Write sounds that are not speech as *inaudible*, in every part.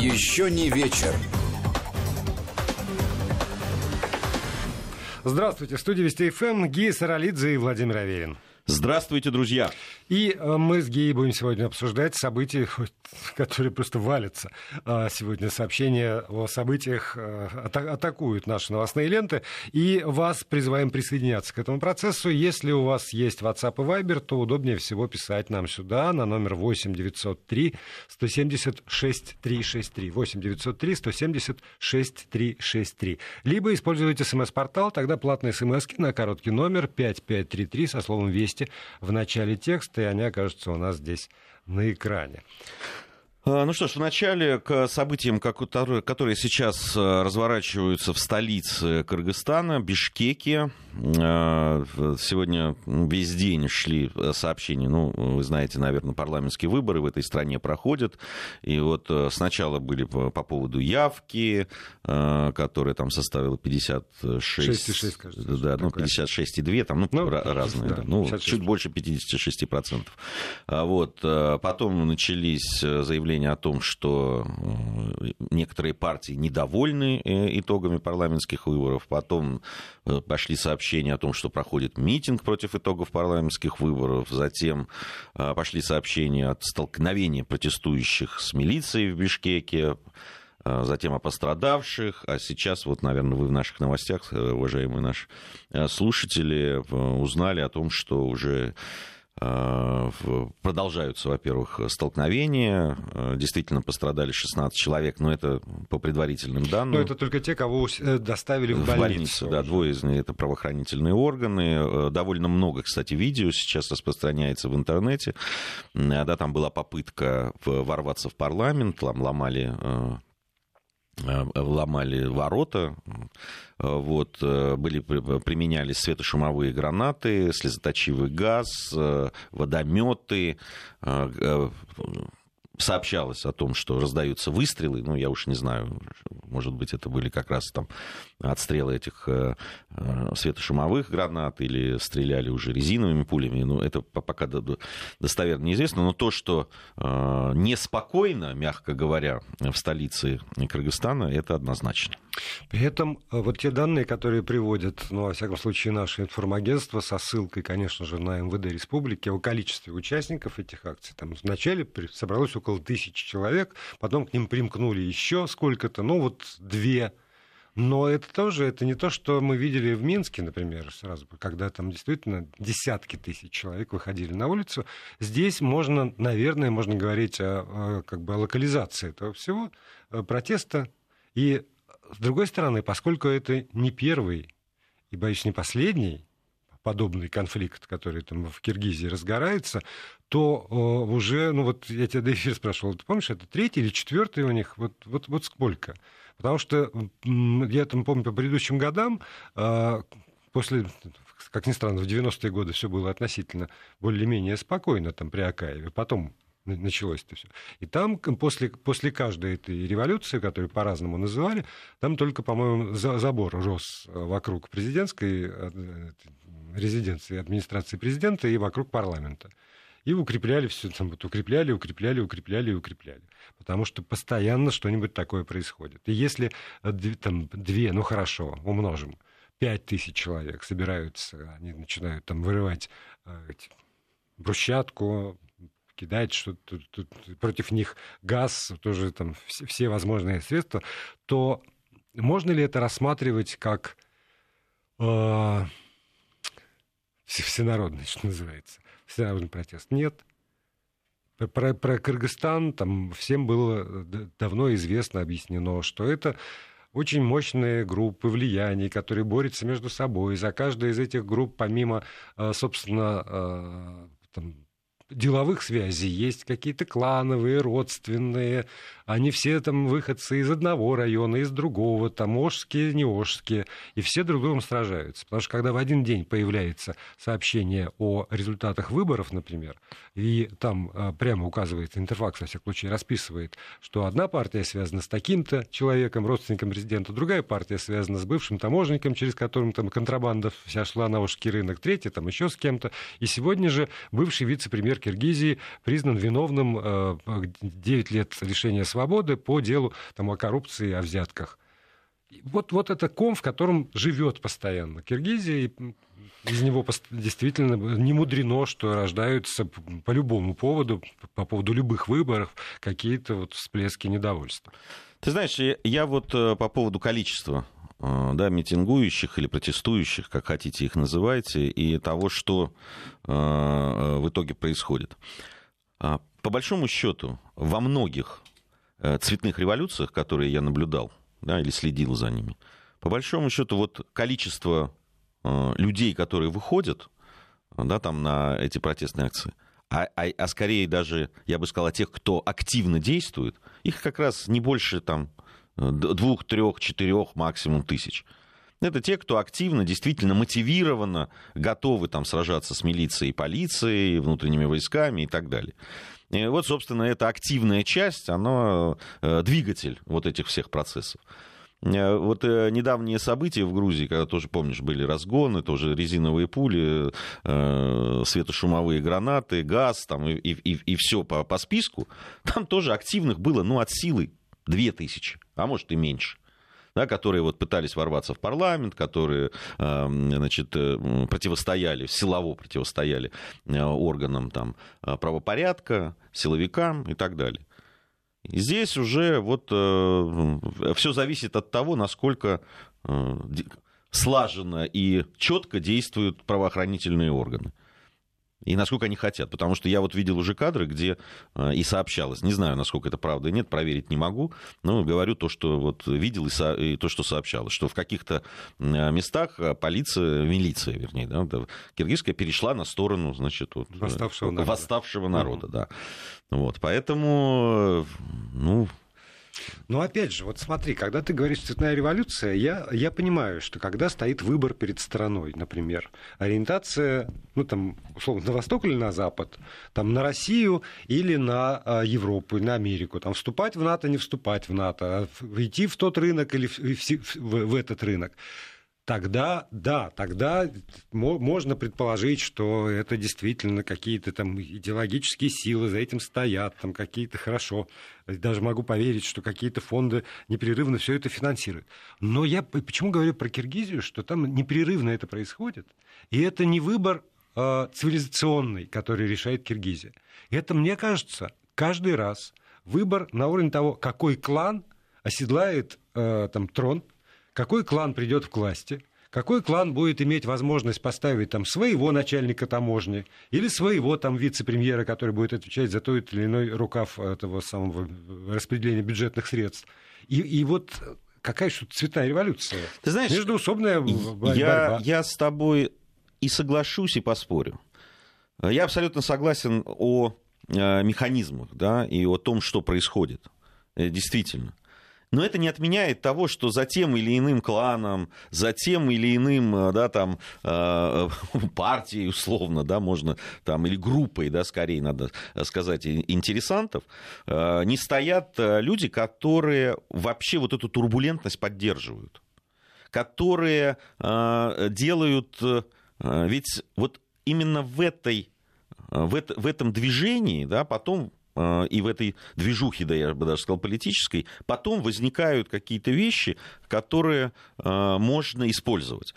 Еще не вечер. Здравствуйте. В студии Вести ФМ Гия Саралидзе и Владимир Аверин. Здравствуйте, друзья. И э, мы с Геей будем сегодня обсуждать события, *laughs* которые просто валятся. А, сегодня сообщения о событиях э, атакуют наши новостные ленты. И вас призываем присоединяться к этому процессу. Если у вас есть WhatsApp и Viber, то удобнее всего писать нам сюда на номер 8 903 176 363. 8 903 176 363. Либо используйте смс-портал, тогда платные смс на короткий номер 5533 со словом «Вести» в начале текста, и они окажутся у нас здесь на экране. А, ну что ж, вначале к событиям, которые сейчас э, разворачиваются в столице Кыргызстана, Бишкеке. А, сегодня весь день шли э, сообщения. Ну, вы знаете, наверное, парламентские выборы в этой стране проходят. И вот э, сначала были по, по поводу явки, которая там составила 56... 6,6, кажется. Да, ну, 56,2, там, ну, ну разные. Да, да. Ну, чуть больше 56%. А вот, потом начались заявления о том, что э, некоторые партии недовольны э, итогами парламентских выборов. Потом э, пошли сообщения о том, что проходит митинг против итогов парламентских выборов. Затем пошли сообщения от столкновения протестующих с милицией в Бишкеке затем о пострадавших, а сейчас, вот, наверное, вы в наших новостях, уважаемые наши слушатели, узнали о том, что уже Э, продолжаются, во-первых, столкновения. Э, действительно пострадали 16 человек, но это по предварительным данным. Но это только те, кого э, доставили в больницу. В больницу, да, двое из них это правоохранительные органы. Довольно много, кстати, видео сейчас распространяется в интернете. Да, там была попытка ворваться в парламент, там ломали ломали ворота, вот, были, применялись светошумовые гранаты, слезоточивый газ, водометы, сообщалось о том, что раздаются выстрелы, ну, я уж не знаю, может быть, это были как раз там отстрелы этих э, э, светошумовых гранат или стреляли уже резиновыми пулями, ну, это пока достоверно неизвестно, но то, что э, неспокойно, мягко говоря, в столице Кыргызстана, это однозначно. При этом вот те данные, которые приводят, ну, во всяком случае, наше информагентство со ссылкой, конечно же, на МВД республики о количестве участников этих акций, там вначале собралось около тысячи человек, потом к ним примкнули еще сколько-то, ну, вот две но это тоже, это не то, что мы видели в Минске, например, сразу, когда там действительно десятки тысяч человек выходили на улицу. Здесь можно, наверное, можно говорить о, как бы о локализации этого всего, э, протеста. И с другой стороны, поскольку это не первый и, боюсь, не последний подобный конфликт, который там в Киргизии разгорается, то э, уже, ну вот я тебя *laughs* до эфира спрашивал, ты помнишь, это третий или четвертый у них, вот, вот, вот сколько? Потому что я там помню по предыдущим годам, э, после как ни странно, в 90-е годы все было относительно более-менее спокойно там при Акаеве. Потом началось это все. И там после, после каждой этой революции, которую по-разному называли, там только, по-моему, забор рос вокруг президентской э, резиденции администрации президента и вокруг парламента. И укрепляли все, там, вот, укрепляли, укрепляли, укрепляли укрепляли. Потому что постоянно что-нибудь такое происходит. И если э, там, две, ну хорошо, умножим, пять тысяч человек собираются, они начинают там вырывать э, брусчатку, кидать что-то против них газ, тоже там все, все возможные средства, то можно ли это рассматривать как э, всенародный, что называется, всенародный протест? Нет. Про, про Кыргызстан там всем было давно известно, объяснено, что это очень мощные группы влияний, которые борются между собой. За каждой из этих групп, помимо, э, собственно, э, там, деловых связей, есть какие-то клановые, родственные, они все там выходцы из одного района, из другого, там ожские, не ожские, и все друг другом сражаются. Потому что когда в один день появляется сообщение о результатах выборов, например, и там а, прямо указывает, Интерфакс, во всяком случае, расписывает, что одна партия связана с таким-то человеком, родственником президента, другая партия связана с бывшим таможенником, через которым там контрабанда вся шла на ожский рынок, третья там еще с кем-то, и сегодня же бывший вице-премьер Киргизии признан виновным 9 лет лишения свободы по делу там, о коррупции, о взятках. Вот, вот это ком, в котором живет постоянно Киргизия, и из него действительно не мудрено, что рождаются по любому поводу, по поводу любых выборов, какие-то вот всплески недовольства. Ты знаешь, я вот э, по поводу количества э, да, митингующих или протестующих, как хотите их называйте, и того, что э, в итоге происходит. А, по большому счету, во многих цветных революциях, которые я наблюдал, да, или следил за ними, по большому счету, вот количество людей, которые выходят да, там на эти протестные акции, а, а, а скорее даже, я бы сказал, тех, кто активно действует, их как раз не больше там двух, трех, четырех максимум тысяч. Это те, кто активно, действительно мотивированно готовы там сражаться с милицией, полицией, внутренними войсками и так далее. И вот, собственно, эта активная часть, она э, двигатель вот этих всех процессов. Э, вот э, недавние события в Грузии, когда тоже, помнишь, были разгоны, тоже резиновые пули, светошумовые гранаты, газ там, и, и, и все по, по списку, там тоже активных было, ну, от силы две тысячи, а может и меньше да, которые вот пытались ворваться в парламент, которые значит, противостояли, силово противостояли органам там, правопорядка, силовикам и так далее. Здесь уже вот э, все зависит от того, насколько э, слаженно и четко действуют правоохранительные органы и насколько они хотят. Потому что я вот видел уже кадры, где э, и сообщалось, не знаю, насколько это правда или нет, проверить не могу, но говорю то, что вот видел и, со, и то, что сообщалось, что в каких-то э, местах э, полиция, милиция, вернее, да, киргизская перешла на сторону, значит, вот, восставшего народа, восставшего народа да. Вот, поэтому, ну, но опять же, вот смотри, когда ты говоришь «цветная революция», я, я понимаю, что когда стоит выбор перед страной, например, ориентация, ну там, условно, на восток или на запад, там, на Россию или на а, Европу, на Америку, там, вступать в НАТО, не вступать в НАТО, а идти в тот рынок или в, в, в, в этот рынок тогда, да, тогда можно предположить, что это действительно какие-то там идеологические силы за этим стоят, там какие-то хорошо. Даже могу поверить, что какие-то фонды непрерывно все это финансируют. Но я почему говорю про Киргизию, что там непрерывно это происходит, и это не выбор э, цивилизационный, который решает Киргизия. Это, мне кажется, каждый раз выбор на уровне того, какой клан оседлает э, там, трон какой клан придет к власти, какой клан будет иметь возможность поставить там своего начальника таможни или своего там вице-премьера, который будет отвечать за тот или иной рукав этого самого распределения бюджетных средств. И, и вот какая что цветная революция. Ты знаешь, Междуусобная борьба. Я, я с тобой и соглашусь, и поспорю. Я абсолютно согласен о э, механизмах, да, и о том, что происходит. Э, действительно. Но это не отменяет того, что за тем или иным кланом, за тем или иным, э, да, там, э, *laughs* партией, условно, да, можно, там, или группой, да, скорее, надо сказать, интересантов, э, не стоят люди, которые вообще вот эту турбулентность поддерживают, которые делают, ведь вот именно в этой в, это, в этом движении, да, потом и в этой движухе, да, я бы даже сказал, политической, потом возникают какие-то вещи, которые э, можно использовать.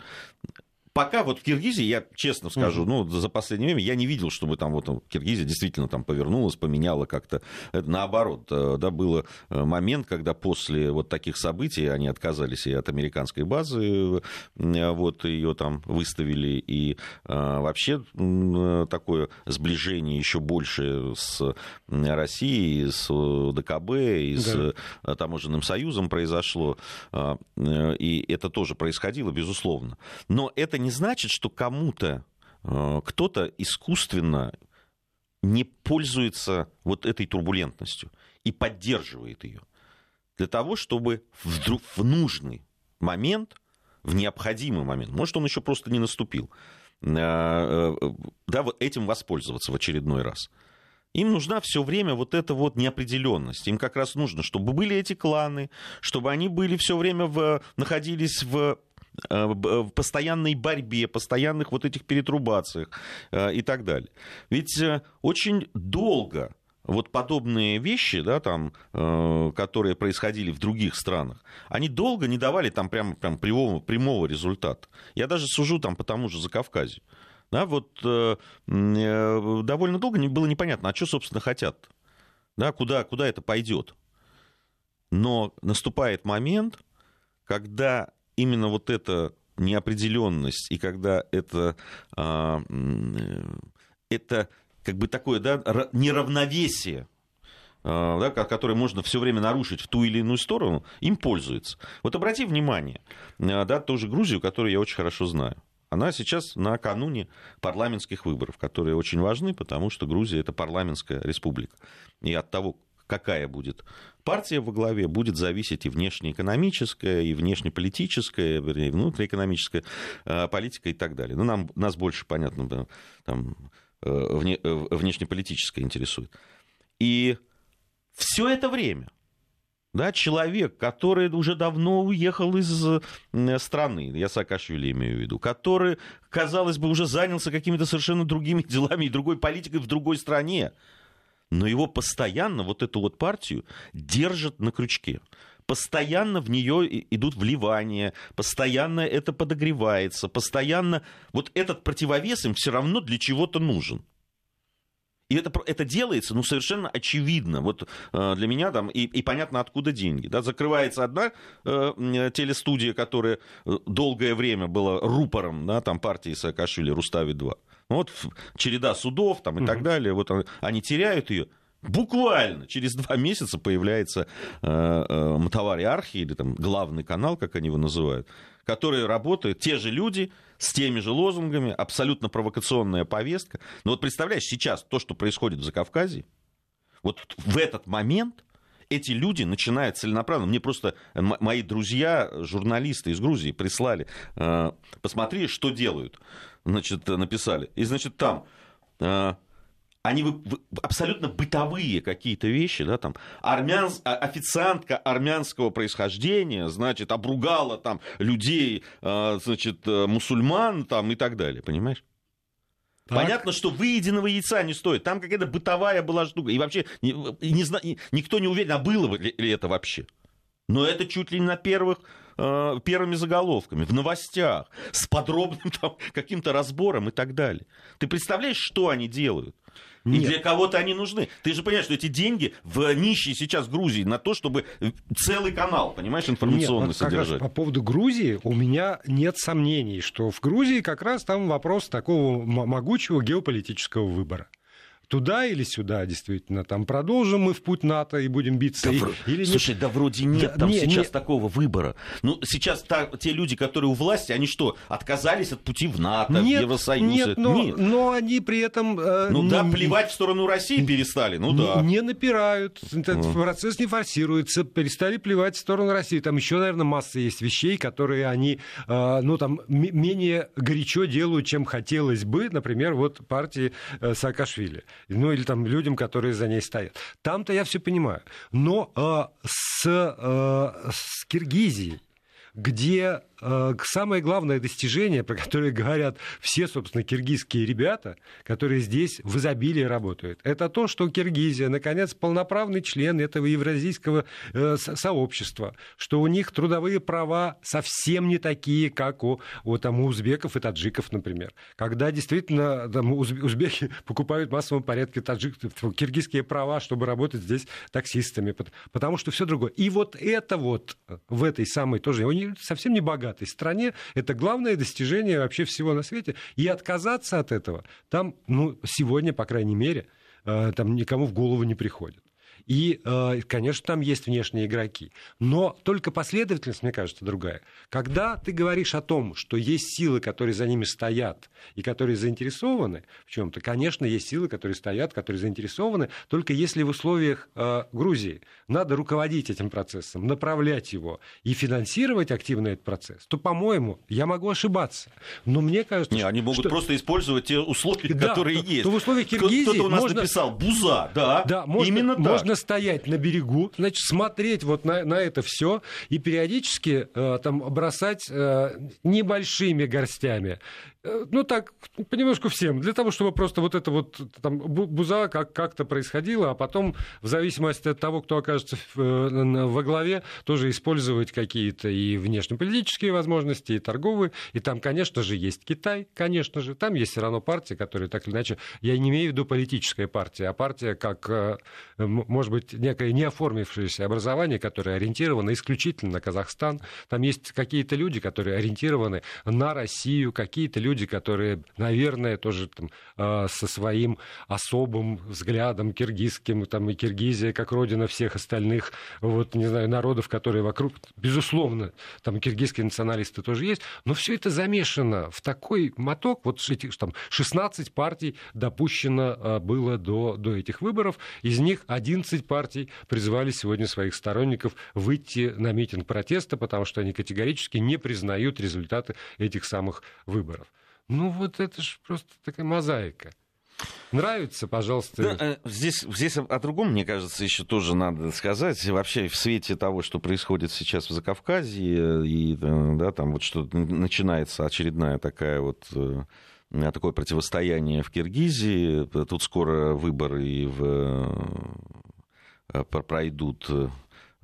Пока вот в Киргизии, я честно скажу, ну, за последнее время я не видел, чтобы там вот Киргизия действительно там повернулась, поменяла как-то. Наоборот, э, да, был э, момент, когда после вот таких событий они отказались и от американской базы, э, вот ее там выставили, и вообще такое сближение еще больше с Россией, с ДКБ, и с да. таможенным союзом произошло, и это тоже происходило, безусловно. Но это не значит, что кому-то э, кто-то искусственно не пользуется вот этой турбулентностью и поддерживает ее для того, чтобы вдруг в нужный момент, в необходимый момент, может, он еще просто не наступил, э, э, да, вот этим воспользоваться в очередной раз. Им нужна все время вот эта вот неопределенность. Им как раз нужно, чтобы были эти кланы, чтобы они были все время в, находились в в постоянной борьбе, постоянных вот этих перетрубациях и так далее. Ведь очень долго вот подобные вещи, да, там, э, которые происходили в других странах, они долго не давали там прям, прям прямого, прямого результата. Я даже сужу там по тому же Закавказью. Да, вот э, э, довольно долго было непонятно, а что, собственно, хотят, да, куда, куда это пойдет. Но наступает момент, когда именно вот эта неопределенность и когда это, э, это как бы такое да, неравновесие а, да, которое можно все время нарушить в ту или иную сторону, им пользуется. Вот обрати внимание, а, да, тоже Грузию, которую я очень хорошо знаю. Она сейчас накануне парламентских выборов, которые очень важны, потому что Грузия это парламентская республика. И от того, какая будет партия во главе, будет зависеть и внешнеэкономическая, и внешнеполитическая, вернее, внутриэкономическая а, политика и так далее. Ну, нам, нас больше, понятно, там, Э, вне, э, внешнеполитическое интересует. И все это время да, человек, который уже давно уехал из страны, я Саакашвили имею в виду, который, казалось бы, уже занялся какими-то совершенно другими *laughs* делами и другой политикой в другой стране, но его постоянно, вот эту вот партию, держат на крючке постоянно в нее идут вливания, постоянно это подогревается, постоянно вот этот противовес им все равно для чего-то нужен. И это, это делается, ну, совершенно очевидно. Вот э, для меня там, и, и понятно, откуда деньги. Да? Закрывается одна э, телестудия, которая э, долгое время была рупором да, там, партии Саакашвили, Рустави-2. Ну, вот череда судов там, и угу. так далее. Вот они теряют ее. Буквально через два месяца появляется э, э, Матавари Архи, или там главный канал, как они его называют, который работает, те же люди, с теми же лозунгами, абсолютно провокационная повестка. Но вот представляешь, сейчас то, что происходит в Закавказье, вот в этот момент эти люди начинают целенаправленно. Мне просто мои друзья, журналисты из Грузии прислали, э, посмотри, что делают. Значит, написали. И, значит, там э, они абсолютно бытовые какие-то вещи, да, там, армян, а, официантка армянского происхождения, значит, обругала там людей, а, значит, э, мусульман там и так далее, понимаешь? Так. Понятно, что выеденного яйца не стоит. Там какая-то бытовая была штука. И вообще не, не, никто не уверен, а было ли, ли это вообще. Но это чуть ли не на первых э, первыми заголовками, в новостях, с подробным *laughs* там, каким-то разбором и так далее. Ты представляешь, что они делают? Нет. И для кого-то они нужны. Ты же понимаешь, что эти деньги в нищей сейчас Грузии на то, чтобы целый канал, понимаешь, информационный нет, вот содержать. по поводу Грузии у меня нет сомнений, что в Грузии как раз там вопрос такого могучего геополитического выбора туда или сюда, действительно, там продолжим мы в путь НАТО и будем биться. Да, и, или слушай, нет? да вроде нет да, там не, сейчас не... такого выбора. Ну, сейчас та, те люди, которые у власти, они что, отказались от пути в НАТО, нет, в Евросоюз? Нет, но, нет, но они при этом... Э, ну не, да, плевать в сторону России перестали, ну да. Не напирают, этот mm. процесс не форсируется, перестали плевать в сторону России. Там еще, наверное, масса есть вещей, которые они, э, ну, там, менее горячо делают, чем хотелось бы, например, вот партии э, Саакашвили ну или там людям, которые за ней стоят. Там-то я все понимаю. Но э, с, э, с Киргизией, где Э, самое главное достижение, про которое говорят все, собственно, киргизские ребята, которые здесь в изобилии работают, это то, что Киргизия, наконец, полноправный член этого евразийского э, сообщества, что у них трудовые права совсем не такие, как у, у, там, у узбеков и таджиков, например. Когда действительно там, узбеки *laughs* покупают в массовом порядке таджиков, киргизские права, чтобы работать здесь таксистами, потому что все другое. И вот это вот в этой самой тоже, совсем не богатой стране, это главное достижение вообще всего на свете. И отказаться от этого там, ну, сегодня, по крайней мере, э, там никому в голову не приходит. И, э, конечно, там есть внешние игроки. Но только последовательность, мне кажется, другая. Когда ты говоришь о том, что есть силы, которые за ними стоят и которые заинтересованы в чем-то, конечно, есть силы, которые стоят, которые заинтересованы, только если в условиях э, Грузии надо руководить этим процессом, направлять его и финансировать активно этот процесс, то, по-моему, я могу ошибаться. Но мне кажется, Не, что... они могут что... просто использовать те условия, да, которые то, есть. То в условиях Киргизии Кто-то у нас можно... написал «буза», да, да можно, именно можно нужно стоять на берегу, значит, смотреть вот на, на это все и периодически э, там бросать э, небольшими горстями ну так, понемножку всем, для того, чтобы просто вот это вот там буза как- как-то происходило, а потом, в зависимости от того, кто окажется э, во главе, тоже использовать какие-то и внешнеполитические возможности, и торговые. И там, конечно же, есть Китай, конечно же. Там есть все равно партии, которые так или иначе... Я не имею в виду политическая партия, а партия как, э, может быть, некое неоформившееся образование, которое ориентировано исключительно на Казахстан. Там есть какие-то люди, которые ориентированы на Россию, какие-то люди, люди, которые, наверное, тоже там, э, со своим особым взглядом киргизским, там и Киргизия как родина всех остальных, вот, не знаю, народов, которые вокруг, безусловно, там киргизские националисты тоже есть, но все это замешано в такой моток, вот этих там 16 партий допущено э, было до, до этих выборов, из них 11 партий призывали сегодня своих сторонников выйти на митинг протеста, потому что они категорически не признают результаты этих самых выборов. Ну вот это же просто такая мозаика. Нравится, пожалуйста. Да, э, здесь, здесь о другом, мне кажется, еще тоже надо сказать. Вообще в свете того, что происходит сейчас в Закавказье, и э, да, там вот что начинается очередная такая вот э, такое противостояние в Киргизии. Тут скоро выборы и в, пройдут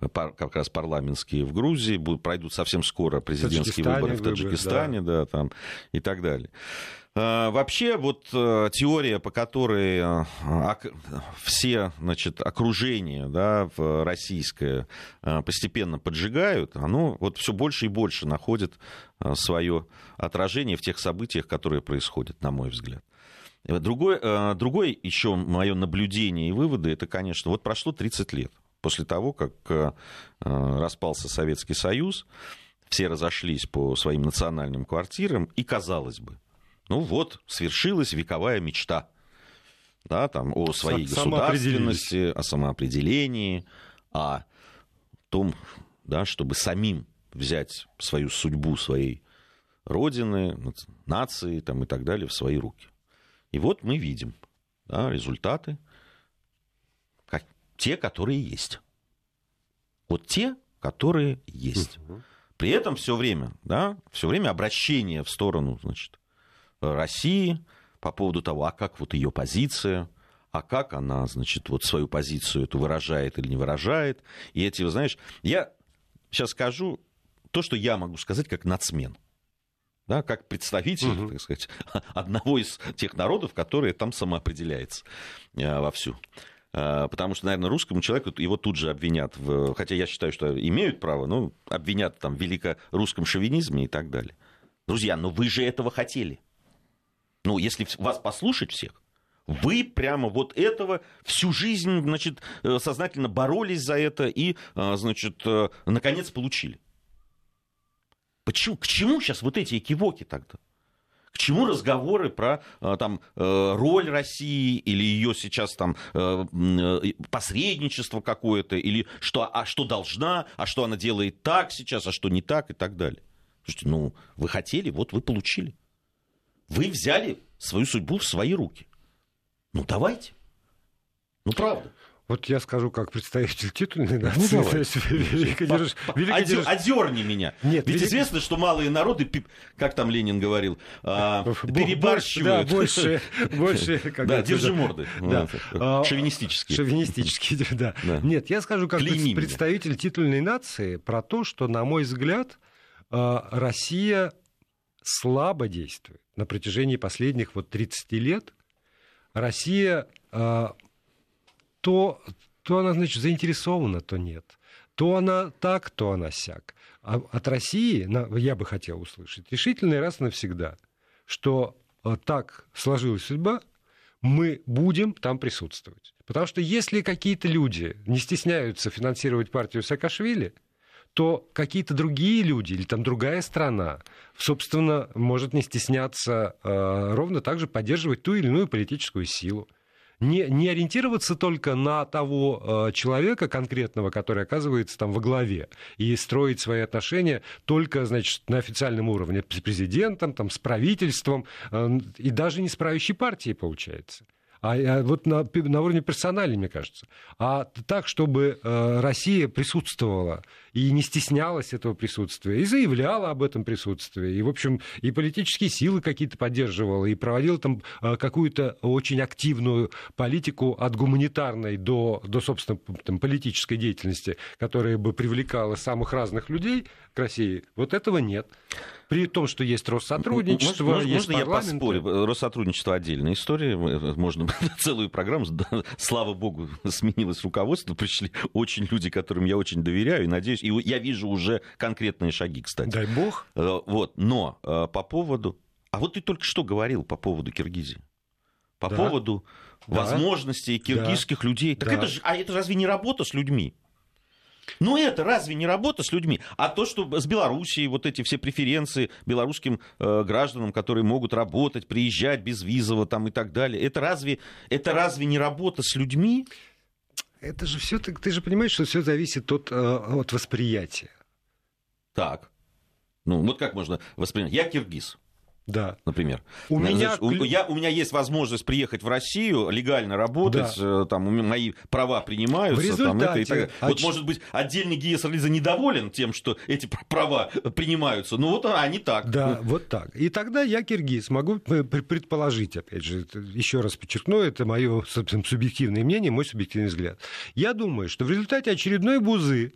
как раз парламентские в Грузии, будут, пройдут совсем скоро президентские выборы в Таджикистане, да. да, там и так далее. А, вообще, вот э, теория, по которой э, все значит, окружение да, российское э, постепенно поджигают, оно вот все больше и больше находит свое отражение в тех событиях, которые происходят, на мой взгляд. Другое, другое еще мое наблюдение и выводы, это, конечно, вот прошло 30 лет после того, как э, распался Советский Союз, все разошлись по своим национальным квартирам, и казалось бы, ну вот, свершилась вековая мечта да, там, о своей государственности, о самоопределении, о том, да, чтобы самим взять свою судьбу своей родины, нации там, и так далее в свои руки. И вот мы видим да, результаты – те, которые есть. Вот те, которые есть. При этом все время, да, все время обращение в сторону, значит, России по поводу того, а как вот ее позиция, а как она, значит, вот свою позицию эту выражает или не выражает. И эти, вы знаешь, я сейчас скажу то, что я могу сказать как нацмен. Да, как представитель, угу. так сказать, *laughs* одного из тех народов, которые там самоопределяется э, вовсю. А, потому что, наверное, русскому человеку его тут же обвинят, в, хотя я считаю, что имеют право, но обвинят там, в великорусском шовинизме и так далее. Друзья, но вы же этого хотели. Ну, если вас послушать всех, вы прямо вот этого всю жизнь, значит, э, сознательно боролись за это и, э, значит, э, наконец получили. Почему, к чему сейчас вот эти экивоки тогда? К чему разговоры про э, там, э, роль России или ее сейчас там э, посредничество какое-то, или что, а что должна, а что она делает так сейчас, а что не так и так далее. Слушайте, ну, вы хотели, вот вы получили. Вы взяли свою судьбу в свои руки. Ну, давайте. Ну, правда. Вот я скажу, как представитель титульной ну, нации. Ну, великодерж... Великодерж... Одерни меня. Нет, Ведь велик... известно, что малые народы, как там Ленин говорил, а, перебарщивают. Да, больше, больше *laughs* да, держи морды. Да. А, шовинистические. Шовинистические, *laughs* да. Нет, я скажу, как представитель титульной нации, про то, что, на мой взгляд, а, Россия слабо действует на протяжении последних вот 30 лет. Россия то, то она, значит, заинтересована, то нет. То она так, то она сяк. А от России я бы хотел услышать решительный раз навсегда, что э, так сложилась судьба, мы будем там присутствовать. Потому что если какие-то люди не стесняются финансировать партию Саакашвили, то какие-то другие люди или там другая страна, собственно, может не стесняться э, ровно так же поддерживать ту или иную политическую силу не, не ориентироваться только на того э, человека конкретного, который оказывается там во главе, и строить свои отношения только, значит, на официальном уровне с президентом, там, с правительством, э, и даже не с правящей партией, получается. А, а вот на, на уровне персонали, мне кажется, а так, чтобы э, Россия присутствовала и не стеснялась этого присутствия, и заявляла об этом присутствии, и, в общем, и политические силы какие-то поддерживала, и проводила там э, какую-то очень активную политику от гуманитарной до, до собственно, там, политической деятельности, которая бы привлекала самых разных людей к России, вот этого нет. При том, что есть Россотрудничество, можно, есть можно я поспорю? Россотрудничество отдельная история. Можно *laughs* целую программу. *laughs* Слава богу, сменилось руководство. Пришли очень люди, которым я очень доверяю и надеюсь. И я вижу уже конкретные шаги, кстати. Дай бог. Э, вот. Но э, по поводу... А вот ты только что говорил по поводу Киргизии. По да. поводу да. возможностей киргизских да. людей. Так да. это же, а это разве не работа с людьми? Ну это разве не работа с людьми? А то, что с Белоруссией вот эти все преференции белорусским э, гражданам, которые могут работать, приезжать без визово там и так далее, это разве, это разве не работа с людьми? Это же все, ты, ты же понимаешь, что все зависит от, э, от восприятия. Так. Ну, вот как можно воспринять? Я киргиз да. например. У меня... у, я, у меня есть возможность приехать в Россию, легально работать, да. Э, там мои права принимаются. В результате... там, это и так а... Вот, может быть, отдельный Гия Сарлиза недоволен тем, что эти права принимаются, но вот они так. Да, вот так. И тогда я, киргиз, могу предположить, опять же, еще раз подчеркну, это мое субъективное мнение, мой субъективный взгляд. Я думаю, что в результате очередной бузы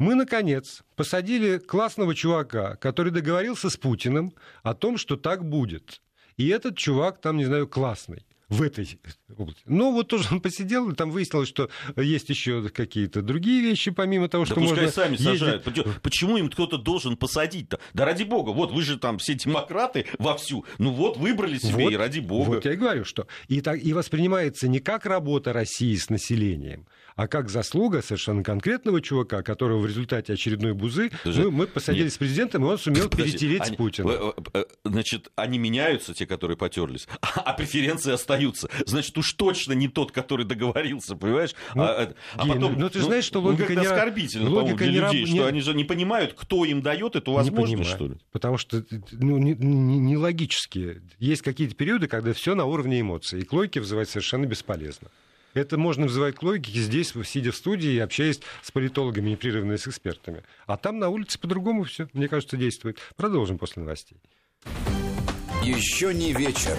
мы, наконец, посадили классного чувака, который договорился с Путиным о том, что так будет. И этот чувак там, не знаю, классный в этой Но вот тоже он посидел, и там выяснилось, что есть еще какие-то другие вещи, помимо того, да что пускай можно сами ездить... сажают. Почему им кто-то должен посадить-то? Да ради бога, вот вы же там все демократы вовсю, ну вот выбрали себе, вот, и ради бога. Вот я и говорю, что и, так, и воспринимается не как работа России с населением, а как заслуга совершенно конкретного чувака, которого в результате очередной бузы мы, мы посадили Нет. с президентом, и он сумел Подожди, перетереть они, Путина. Э, э, значит, они меняются, те, которые потерлись, *laughs* а преференции остаются. Значит, уж точно не тот, который договорился, понимаешь? Ну, а, а потом, ну, ты ну, знаешь, что логика ну, не оскорбительно, логика для не людей, не... что они же не понимают, кто им дает эту возможность, что ли? Потому что ну, не, не, не. Есть какие-то периоды, когда все на уровне эмоций, и к логике вызывать совершенно бесполезно. Это можно вызывать к логике здесь, сидя в студии общаясь с политологами непрерывно и с экспертами. А там на улице по-другому все, мне кажется, действует. Продолжим после новостей. Еще не вечер.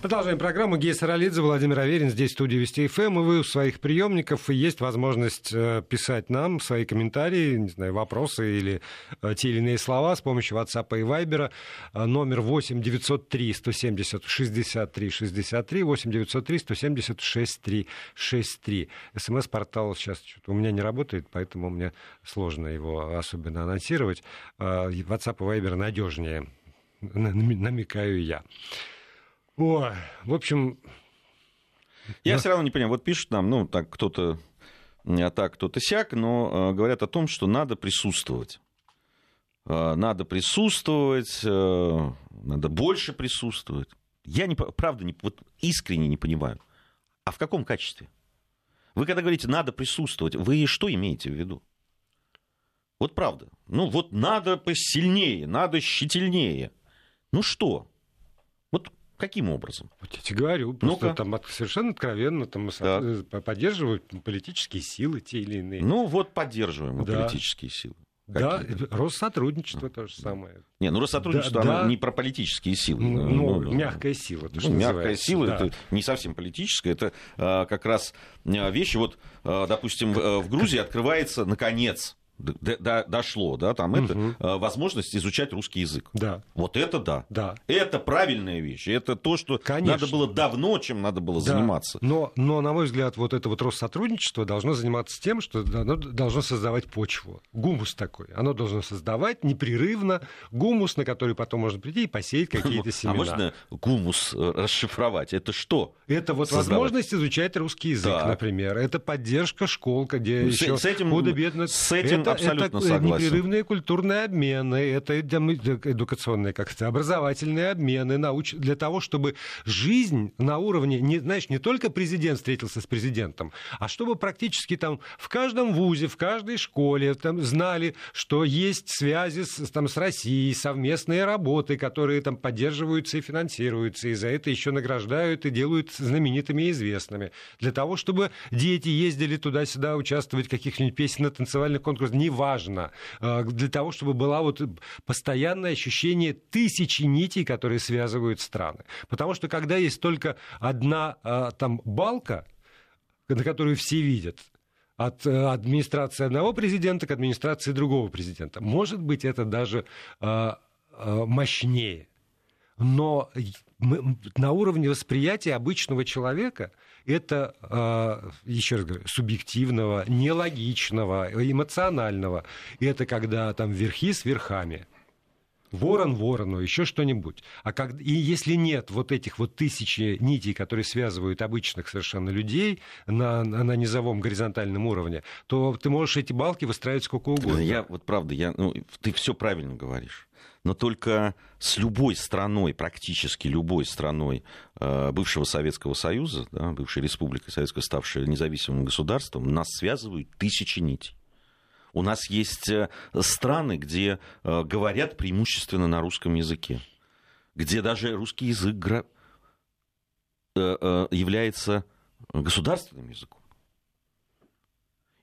Продолжаем программу. Гея Саралидзе, Владимир Аверин, здесь студии Вести ФМ. И вы у своих приемников, и есть возможность э, писать нам свои комментарии, не знаю, вопросы или э, те или иные слова с помощью WhatsApp и Viber. Э, номер 8 903 170 63 63, 8 903 170 63 63. СМС-портал сейчас у меня не работает, поэтому мне сложно его особенно анонсировать. WhatsApp и Viber надежнее, намекаю я. Ой, в общем... Я да. все равно не понимаю, вот пишут нам, ну, так кто-то а так, кто-то сяк, но э, говорят о том, что надо присутствовать. Э, надо присутствовать, э, надо больше присутствовать. Я, не, правда, не, вот искренне не понимаю. А в каком качестве? Вы когда говорите «надо присутствовать», вы что имеете в виду? Вот правда. Ну вот надо посильнее, надо щительнее. Ну что? Вот Каким образом? Вот я тебе говорю, просто ну там совершенно откровенно там, да. Э, поддерживают политические силы те или иные. Ну вот поддерживаем да. политические силы. Да, Россотрудничество а. то же самое. Не, ну Россотрудничество, да, оно да. не про политические силы. Ну, ну, ну мягкая сила. То, ну, мягкая сила, да. это не совсем политическая, это а, как раз а, вещи, вот, а, допустим, в, в Грузии открывается, наконец, дошло, да, там угу. это возможность изучать русский язык. Да. Вот это да. Да. Это правильная вещь. Это то, что Конечно. надо было давно, чем надо было да. заниматься. Но, но, на мой взгляд, вот это вот Россотрудничество должно заниматься тем, что оно должно создавать почву. Гумус такой. Оно должно создавать непрерывно гумус, на который потом можно прийти и посеять какие-то семена. *laughs* А можно гумус э, расшифровать? Это что? Это вот создавать? возможность изучать русский язык, да. например. Это поддержка школ, где ну, еще с этим, худо-бедно. С этим это, абсолютно это согласен. непрерывные культурные обмены, это эдукационные, как то образовательные обмены науч... для того, чтобы жизнь на уровне, не, знаешь, не только президент встретился с президентом, а чтобы практически там в каждом вузе, в каждой школе там знали, что есть связи с, там, с Россией, совместные работы, которые там поддерживаются и финансируются, и за это еще награждают и делают знаменитыми и известными. Для того, чтобы дети ездили туда-сюда участвовать в каких-нибудь песенно-танцевальных конкурсах, неважно. Э, для того, чтобы было вот постоянное ощущение тысячи нитей, которые связывают страны. Потому что когда есть только одна э, там балка, на которую все видят, от э, администрации одного президента к администрации другого президента. Может быть, это даже мощнее. Но на уровне восприятия обычного человека это, а, еще раз говорю, субъективного, нелогичного, эмоционального. Это когда там верхи с верхами. Ворон ворону, еще что-нибудь. А как, и если нет вот этих вот тысячи нитей, которые связывают обычных совершенно людей на, на низовом горизонтальном уровне, то ты можешь эти балки выстраивать сколько угодно. Я вот правда, я, ну, ты все правильно говоришь но только с любой страной, практически любой страной бывшего Советского Союза, да, бывшей республикой Советской, ставшей независимым государством, нас связывают тысячи нитей. У нас есть э, страны, где э, говорят преимущественно на русском языке, где даже русский язык является государственным языком.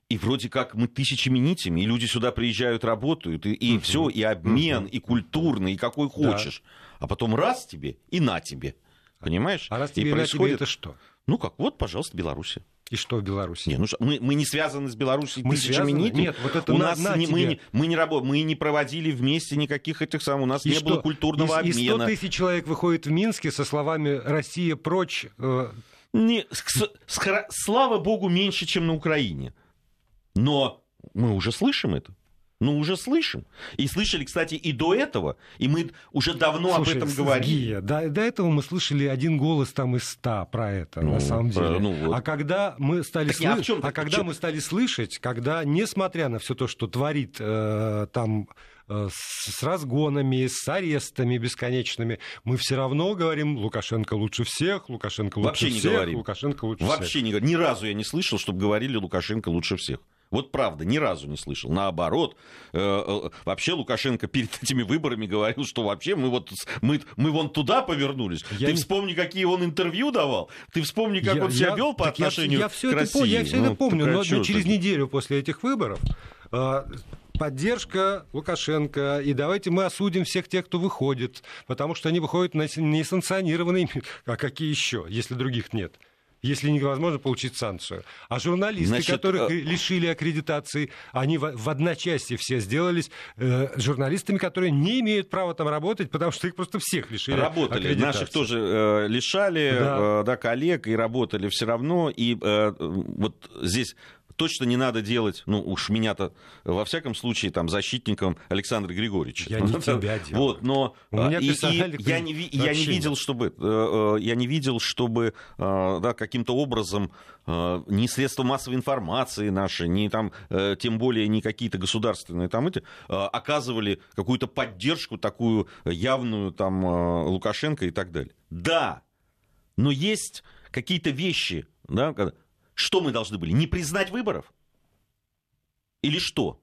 И вроде как мы тысячами нитями, и люди сюда приезжают, работают, и, и угу. все, и обмен, угу. и культурный, и какой хочешь. Да. А потом раз тебе и на тебе. Понимаешь? А раз тебе и происходит... это что? Ну как, вот, пожалуйста, Беларусь. И что в Беларуси? Не, ну, мы, мы не связаны с Беларусью мы тысячами нитей. Нет, вот это у на, нас на не, тебе. мы, не, мы, не работ... мы не проводили вместе никаких этих самых. У нас и не что? было культурного и, обмена. И 100 тысяч человек выходит в Минске со словами «Россия прочь». Э... Не, с, с, слава богу, меньше, чем на Украине. Но мы уже слышим это. Ну, уже слышим. И слышали, кстати, и до этого. И мы уже давно Слушай, об этом говорили. До, до этого мы слышали один голос там из ста про это, ну, на самом деле. Ну, вот. А когда мы стали так, сл... а, а когда мы стали слышать, когда, несмотря на все то, что творит э, там э, с разгонами, с арестами бесконечными, мы все равно говорим, Лукашенко лучше всех, Лукашенко лучше Вообще всех, не говорим. Лукашенко лучше Вообще всех. не говорим. Ни разу я не слышал, чтобы говорили Лукашенко лучше всех. Вот правда, ни разу не слышал. Наоборот, э, э, вообще Лукашенко перед *laughs* этими выборами говорил, что вообще мы вот мы, мы вон туда повернулись. Я Ты не... вспомни, какие он интервью давал. Ты вспомни, как я, он себя вел по отношению я, я все к России. Это, я все ну, это помню, но, но через так? неделю после этих выборов э, поддержка Лукашенко, и давайте мы осудим всех тех, кто выходит, потому что они выходят на несанкционированные, *laughs* а какие еще, если других нет если невозможно получить санкцию. А журналисты, Значит, которых э... лишили аккредитации, они в, в одночасье все сделались э, журналистами, которые не имеют права там работать, потому что их просто всех лишили Работали. Наших тоже э, лишали, да. Э, да, коллег, и работали все равно. И э, вот здесь точно не надо делать, ну уж меня-то во всяком случае там защитником Александра Григорьевича. Я не *laughs* тебя делаю. Вот, но У меня и, и я, не, я не видел, чтобы э, э, я не видел, чтобы э, да, каким-то образом ни средства массовой информации наши, ни там, тем более не какие-то государственные там эти, оказывали какую-то поддержку такую явную там Лукашенко и так далее. Да, но есть какие-то вещи, да, что мы должны были? Не признать выборов? Или что?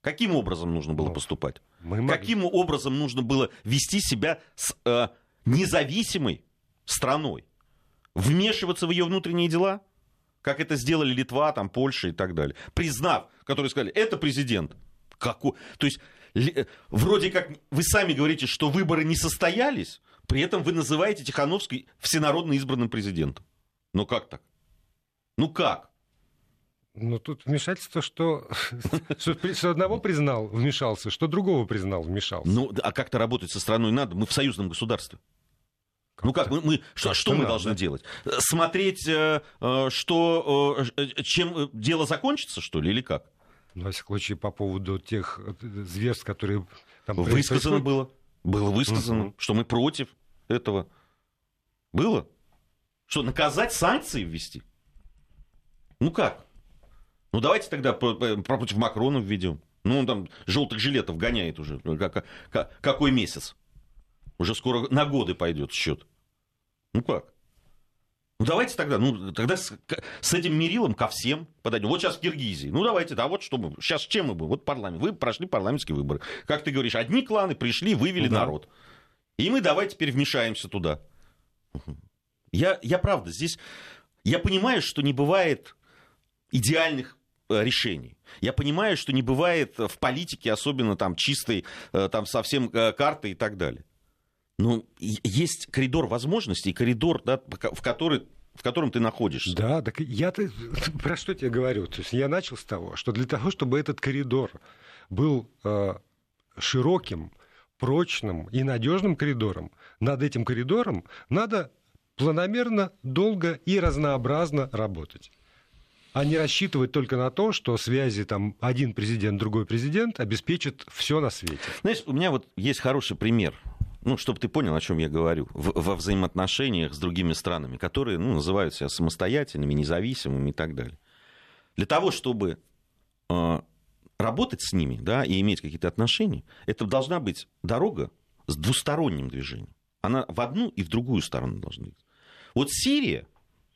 Каким образом нужно было ну, поступать? Мы Каким образом нужно было вести себя с э, независимой страной? Вмешиваться в ее внутренние дела? Как это сделали Литва, там, Польша и так далее. Признав, которые сказали, это президент. Какой? То есть, вроде как вы сами говорите, что выборы не состоялись, при этом вы называете Тихановский всенародно избранным президентом. Ну как так? Ну как? Ну, тут вмешательство, что, *laughs* что, одного признал, вмешался, что другого признал, вмешался. Ну, а как-то работать со страной надо? Мы в союзном государстве. Как ну как, мы, мы, что, что мы надо, должны делать? Смотреть, э, э, что, э, чем дело закончится, что ли, или как? Ну, во всяком случае, по поводу тех зверств, которые там Высказано было. Было высказано, угу. что мы против этого. Было? Что, наказать санкции ввести? Ну как? Ну, давайте тогда против Макрона введем. Ну, он там желтых жилетов гоняет уже. Как, как, какой месяц? Уже скоро на годы пойдет счет. Ну как? Ну давайте тогда, ну тогда с, с этим мерилом ко всем подойдем. Вот сейчас в Киргизии. Ну давайте, да, вот что мы. Сейчас чем мы будем? Вот парламент. Вы прошли парламентские выборы. Как ты говоришь, одни кланы пришли, вывели ну, да. народ. И мы давай теперь вмешаемся туда. Я, я правда, здесь... Я понимаю, что не бывает идеальных э, решений. Я понимаю, что не бывает в политике, особенно там чистой, э, там совсем э, карты и так далее. Но есть коридор возможностей, коридор, да, в который в котором ты находишься. Да, так я-то *laughs* про что тебе говорю? То есть я начал с того, что для того, чтобы этот коридор был э, широким, прочным и надежным коридором, над этим коридором надо планомерно, долго и разнообразно работать а не рассчитывать только на то, что связи там один президент, другой президент обеспечат все на свете. Знаешь, у меня вот есть хороший пример ну, чтобы ты понял, о чем я говорю, в, во взаимоотношениях с другими странами, которые ну, называют себя самостоятельными, независимыми и так далее. Для того, чтобы э, работать с ними да, и иметь какие-то отношения, это должна быть дорога с двусторонним движением. Она в одну и в другую сторону должна быть. Вот Сирия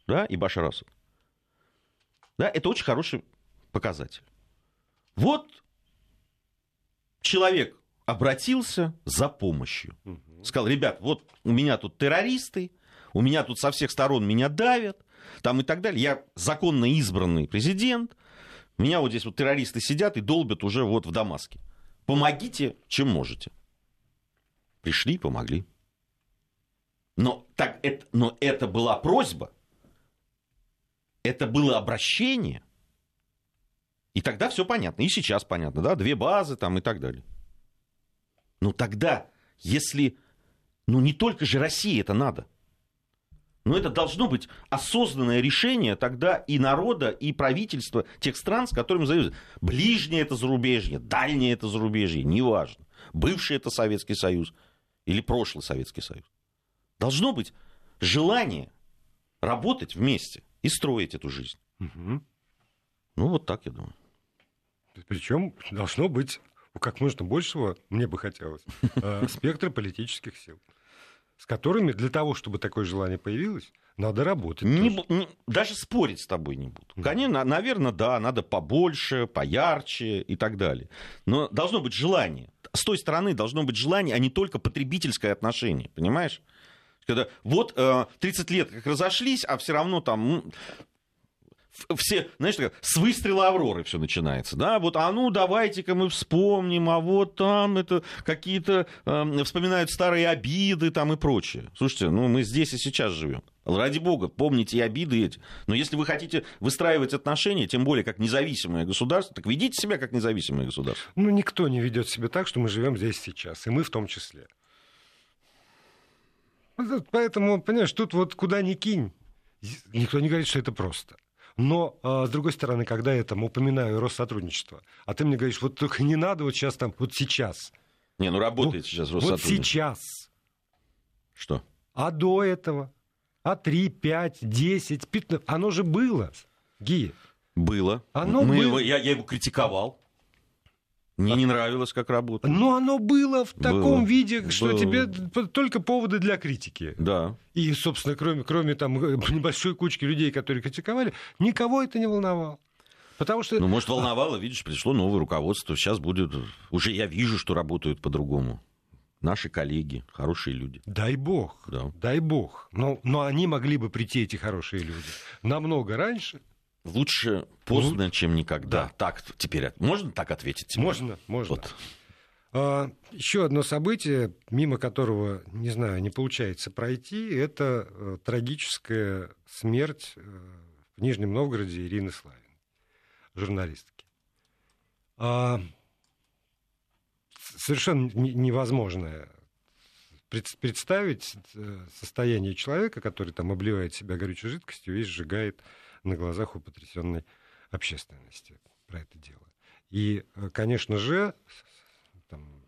да, и Башар Асад, да, это очень хороший показатель. Вот человек обратился за помощью. Сказал, ребят, вот у меня тут террористы, у меня тут со всех сторон меня давят, там и так далее. Я законно избранный президент, меня вот здесь вот террористы сидят и долбят уже вот в Дамаске. Помогите, чем можете. Пришли, помогли. Но, так, это, но это была просьба, это было обращение, и тогда все понятно. И сейчас понятно, да, две базы там и так далее. Ну тогда, если... Ну не только же России это надо. Но это должно быть осознанное решение тогда и народа, и правительства тех стран, с которыми союз. Ближнее это зарубежье, дальнее это зарубежье, неважно. Бывший это Советский Союз или прошлый Советский Союз. Должно быть желание работать вместе и строить эту жизнь. Угу. Ну, вот так я думаю. Причем должно быть как можно большего, мне бы хотелось, *laughs* э, спектра политических сил, с которыми для того, чтобы такое желание появилось, надо работать. Не, не, даже спорить с тобой не буду. Конечно, наверное, да, надо побольше, поярче и так далее. Но должно быть желание. С той стороны должно быть желание, а не только потребительское отношение, понимаешь? Когда вот 30 э, лет как разошлись, а все равно там все, знаешь, с выстрела Авроры все начинается, да, вот, а ну, давайте-ка мы вспомним, а вот там это какие-то, э, вспоминают старые обиды там и прочее. Слушайте, ну, мы здесь и сейчас живем. Ради бога, помните и обиды эти. Но если вы хотите выстраивать отношения, тем более как независимое государство, так ведите себя как независимое государство. Ну, никто не ведет себя так, что мы живем здесь сейчас, и мы в том числе. Поэтому, понимаешь, тут вот куда ни кинь, никто не говорит, что это просто. Но, а, с другой стороны, когда я там упоминаю Россотрудничество, а ты мне говоришь, вот только не надо вот сейчас там, вот сейчас. Не, ну работает ну, сейчас Россотрудничество. Вот сейчас. Что? А до этого? А 3, 5, 10, 15? Оно же было, Ги. Было. Оно Мы было. Его, я, я его критиковал. Мне не нравилось, как работает. Но оно было в таком было. виде, что было. тебе только поводы для критики. Да. И, собственно, кроме, кроме там э, *laughs* небольшой кучки людей, которые критиковали, никого это не волновало. Потому что... Ну, может, волновало, видишь, пришло новое руководство, сейчас будет... Уже я вижу, что работают по-другому. Наши коллеги, хорошие люди. Дай бог, да. дай бог. Но, но они могли бы прийти, эти хорошие люди, намного раньше, Лучше поздно, ну, чем никогда. Да. Так теперь можно так ответить? Тебе? Можно, можно. Вот. А, еще одно событие, мимо которого, не знаю, не получается пройти, это э, трагическая смерть э, в Нижнем Новгороде Ирины Славин, журналистки. А, совершенно невозможное представить э, состояние человека, который там обливает себя горючей жидкостью, весь сжигает на глазах у потрясенной общественности про это дело. И, э, конечно же, там,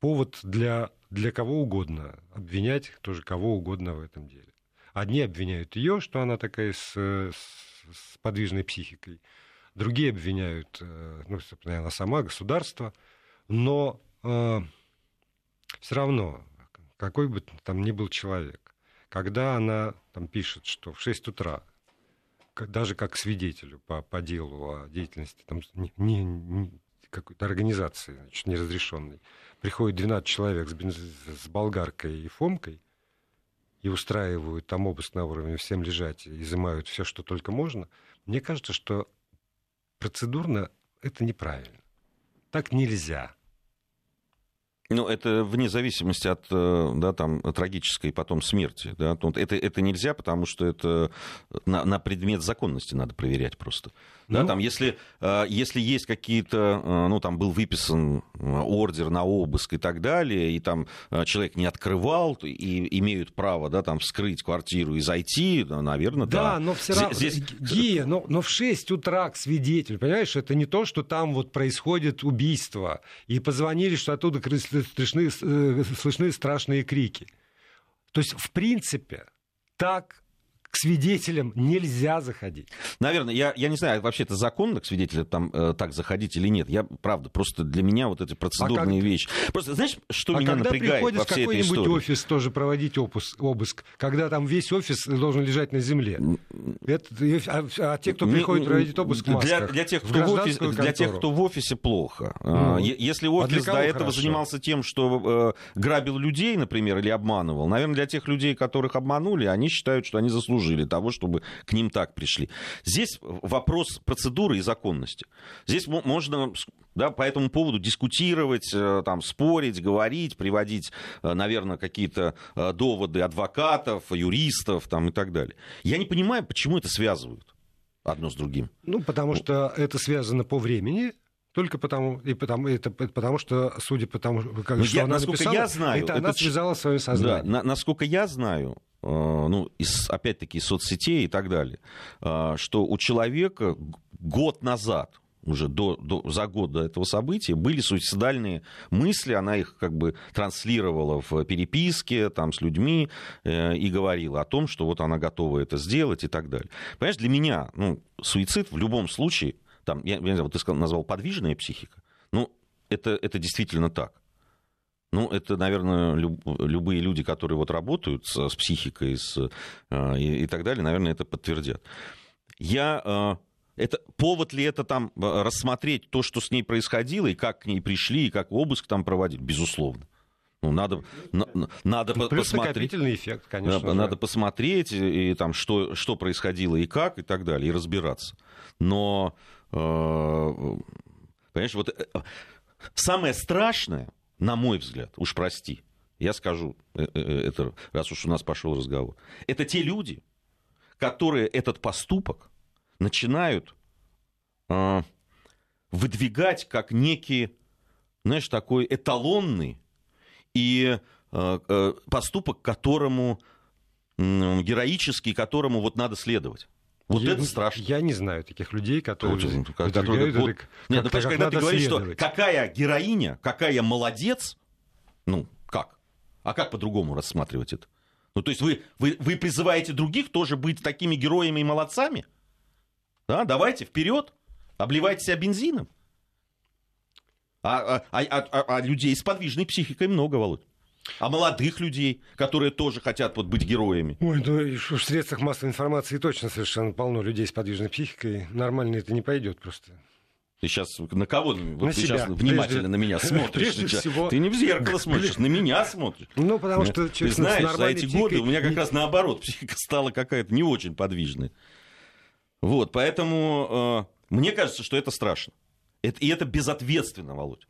повод для, для кого угодно обвинять тоже кого угодно в этом деле. Одни обвиняют ее, что она такая с, с подвижной психикой. Другие обвиняют, э, ну, собственно, она сама, государство. Но э, все равно, какой бы там ни был человек, когда она там пишет, что в 6 утра, даже как свидетелю по, по делу о деятельности там, не, не, какой-то организации значит, неразрешенной, приходит 12 человек с, бенз... с болгаркой и фомкой, и устраивают там обыск на уровне всем лежать, изымают все, что только можно, мне кажется, что процедурно это неправильно. Так нельзя. Ну, это вне зависимости от э, да, там, трагической потом смерти. Да? Это, это нельзя, потому что это на, на предмет законности надо проверять просто. Да, ну... там, если, э, если есть какие-то, э, ну, там был выписан ордер на обыск и так далее, и там человек не открывал, и имеют право, да, там, вскрыть квартиру и зайти, наверное, да. Да, но все равно, Здесь... Гия, но, но в 6 утра к свидетелю, понимаешь, это не то, что там вот происходит убийство, и позвонили, что оттуда слышны, слышны страшные крики. То есть, в принципе, так к свидетелям нельзя заходить. Наверное, я, я не знаю, вообще это законно к свидетелям там э, так заходить или нет. Я, правда, просто для меня вот эти процедурные а как... вещи. Просто, знаешь, что а меня когда напрягает приходит во всей этой истории? какой-нибудь офис тоже проводить обыск, обыск, когда там весь офис должен лежать на земле. Это, а, а те, кто приходит проводить обыск в для, для, тех, кто в офис, для тех, кто в офисе, плохо. Ну, Если а офис а до этого хорошо? занимался тем, что э, грабил людей, например, или обманывал, наверное, для тех людей, которых обманули, они считают, что они заслужили того, чтобы чтобы к ним так пришли. Здесь вопрос процедуры и законности. Здесь можно да, по этому поводу дискутировать, э, там, спорить, говорить, приводить, э, наверное, какие-то э, доводы адвокатов, юристов там, и так далее. Я не понимаю, почему это связывают одно с другим. Ну, потому что это связано по времени, только потому, и потому, это, потому что, судя по тому, как, что я, она насколько написала, я знаю, это, это она связала свое сознание. Да, на, насколько я знаю, э, ну, из, опять-таки, соцсетей и так далее, э, что у человека год назад, уже до, до, за год до этого события были суицидальные мысли, она их как бы транслировала в переписке там, с людьми э, и говорила о том, что вот она готова это сделать и так далее. Понимаешь, для меня ну, суицид в любом случае – там, я, я не знаю, вот ты сказал, назвал подвижная психика, ну, это, это действительно так. Ну, это, наверное, люб, любые люди, которые вот работают с, с психикой с, э, и, и так далее, наверное, это подтвердят. Я... Э, это, повод ли это там э, рассмотреть то, что с ней происходило, и как к ней пришли, и как обыск там проводить? Безусловно. Ну, надо, на, надо ну, Плюс посмотреть. эффект, конечно. Надо, надо посмотреть, и, и, там, что, что происходило и как, и так далее, и разбираться. Но понимаешь, вот э, самое страшное, на мой взгляд, уж прости, я скажу, э, это, раз уж у нас пошел разговор, это те люди, которые этот поступок начинают выдвигать как некий, знаешь, такой эталонный и поступок, которому героический, которому вот надо следовать. Вот я, это страшно. Я не знаю таких людей, которые... Очень, которые вот, это, нет, ну, когда ты говоришь, что какая героиня, какая молодец, ну, как? А как по-другому рассматривать это? Ну, то есть вы, вы, вы призываете других тоже быть такими героями и молодцами? Да, давайте, вперед, обливайте себя бензином. А, а, а, а, а людей с подвижной психикой много, Володь. А молодых людей, которые тоже хотят вот быть героями. Ой, ну в средствах массовой информации точно совершенно полно людей с подвижной психикой. Нормально это не пойдет просто. Ты сейчас на кого? Вот на ты себя. сейчас внимательно прежде, на меня *laughs* смотришь. Прежде всего... Ты не в зеркало *laughs* смотришь, на меня смотришь. Ну, потому что Ты знаешь, за эти годы у меня как раз наоборот, *laughs* психика стала какая-то не очень подвижная. Вот, поэтому э, мне кажется, что это страшно. Это, и это безответственно, Володь.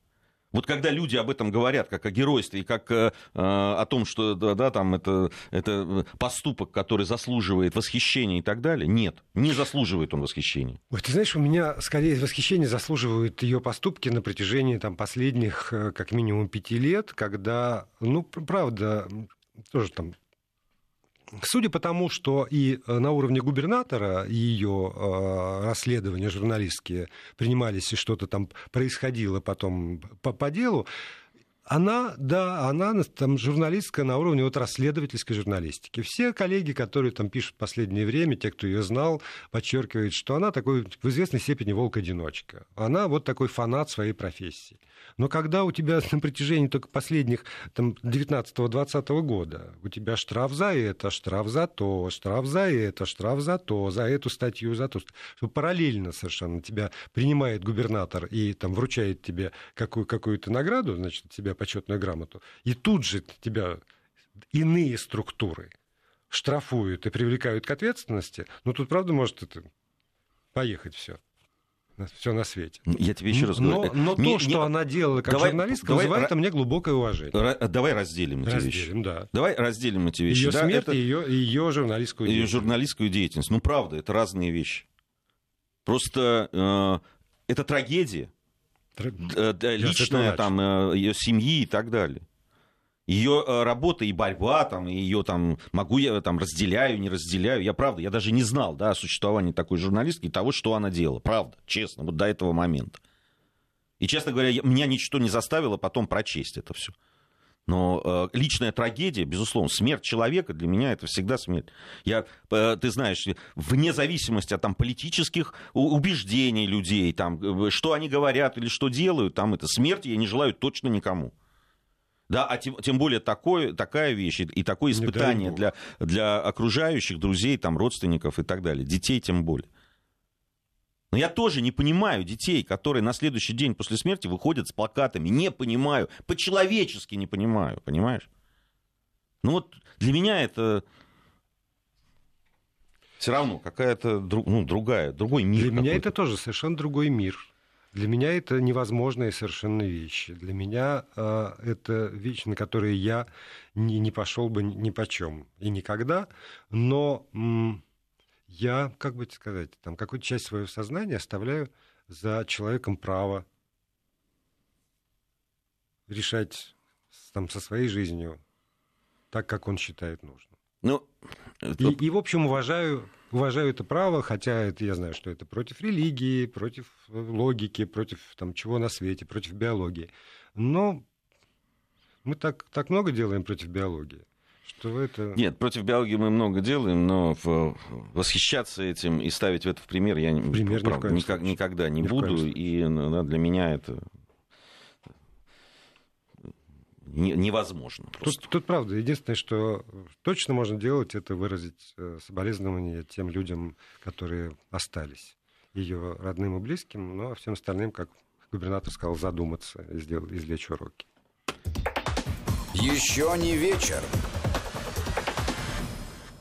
Вот когда люди об этом говорят, как о геройстве, и как э, о том, что да, да, там это, это поступок, который заслуживает восхищения и так далее, нет, не заслуживает он восхищения. Ой, ты знаешь, у меня скорее восхищение заслуживают ее поступки на протяжении там, последних э, как минимум пяти лет, когда, ну, правда, тоже там Судя по тому, что и э, на уровне губернатора ее э, расследования журналистские принимались, и что-то там происходило потом по, по делу, Она, да, она там журналистка на уровне вот расследовательской журналистики. Все коллеги, которые там пишут в последнее время, те, кто ее знал, подчеркивают, что она такой в известной степени волк-одиночка. Она вот такой фанат своей профессии. Но когда у тебя на протяжении только последних там, 19-20 года у тебя штраф за это, штраф за то, штраф за это, штраф за то, за эту статью, за ту, что параллельно совершенно тебя принимает губернатор и там вручает тебе какую- какую-то награду, значит, тебя почетную грамоту, и тут же тебя иные структуры штрафуют и привлекают к ответственности, ну тут правда может это поехать все. Все на свете. Я тебе еще раз но, говорю. Но не- то, что не- она делала как Давай- журналистка, давай вызывает ра- меня глубокое уважение. Ра- Давай разделим эти вещи. Разделим, да. Давай разделим эти вещи. Ее Да, смерть это- и ее, ее журналистскую и деятельность. журналистскую деятельность. Ну, правда, это разные вещи. Просто э, это трагедия. Э, личная там э, ее семьи и так далее. Ее э, работа и борьба, там, и ее там, могу я там разделяю, не разделяю. Я правда, я даже не знал, да, о существовании такой журналистки и того, что она делала. Правда, честно, вот до этого момента. И, честно говоря, меня ничто не заставило потом прочесть это все. Но э, личная трагедия, безусловно, смерть человека для меня это всегда смерть. Я, э, ты знаешь, вне зависимости от там, политических убеждений людей, там, э, что они говорят или что делают, там это смерти я не желаю точно никому. Да, а тем, тем более такое, такая вещь и, такое испытание для, для окружающих, друзей, там, родственников и так далее. Детей тем более. Но я тоже не понимаю детей, которые на следующий день после смерти выходят с плакатами. Не понимаю. По-человечески не понимаю, понимаешь? Ну вот для меня это все равно какая-то ну, другая, другой мир. Для меня это тоже совершенно другой мир. Для меня это невозможные совершенно вещи. Для меня э, это вещи, на которые я не, не пошел бы ни, ни почем и никогда. Но м, я, как бы сказать, там какую-то часть своего сознания оставляю за человеком право решать там, со своей жизнью так, как он считает нужным. Ну, И, и, в общем, уважаю, уважаю это право, хотя это, я знаю, что это против религии, против э, логики, против там, чего на свете, против биологии. Но мы так, так много делаем против биологии, что это... Нет, против биологии мы много делаем, но в- восхищаться этим и ставить это в пример я пример ни в правда, никак- никогда не Ни в буду. И ну, да, для меня это не- невозможно. Просто. Тут, тут правда, единственное, что точно можно делать, это выразить э, соболезнования тем людям, которые остались ее родным и близким, ну а всем остальным, как губернатор сказал, задуматься и сделать, извлечь уроки. Еще не вечер.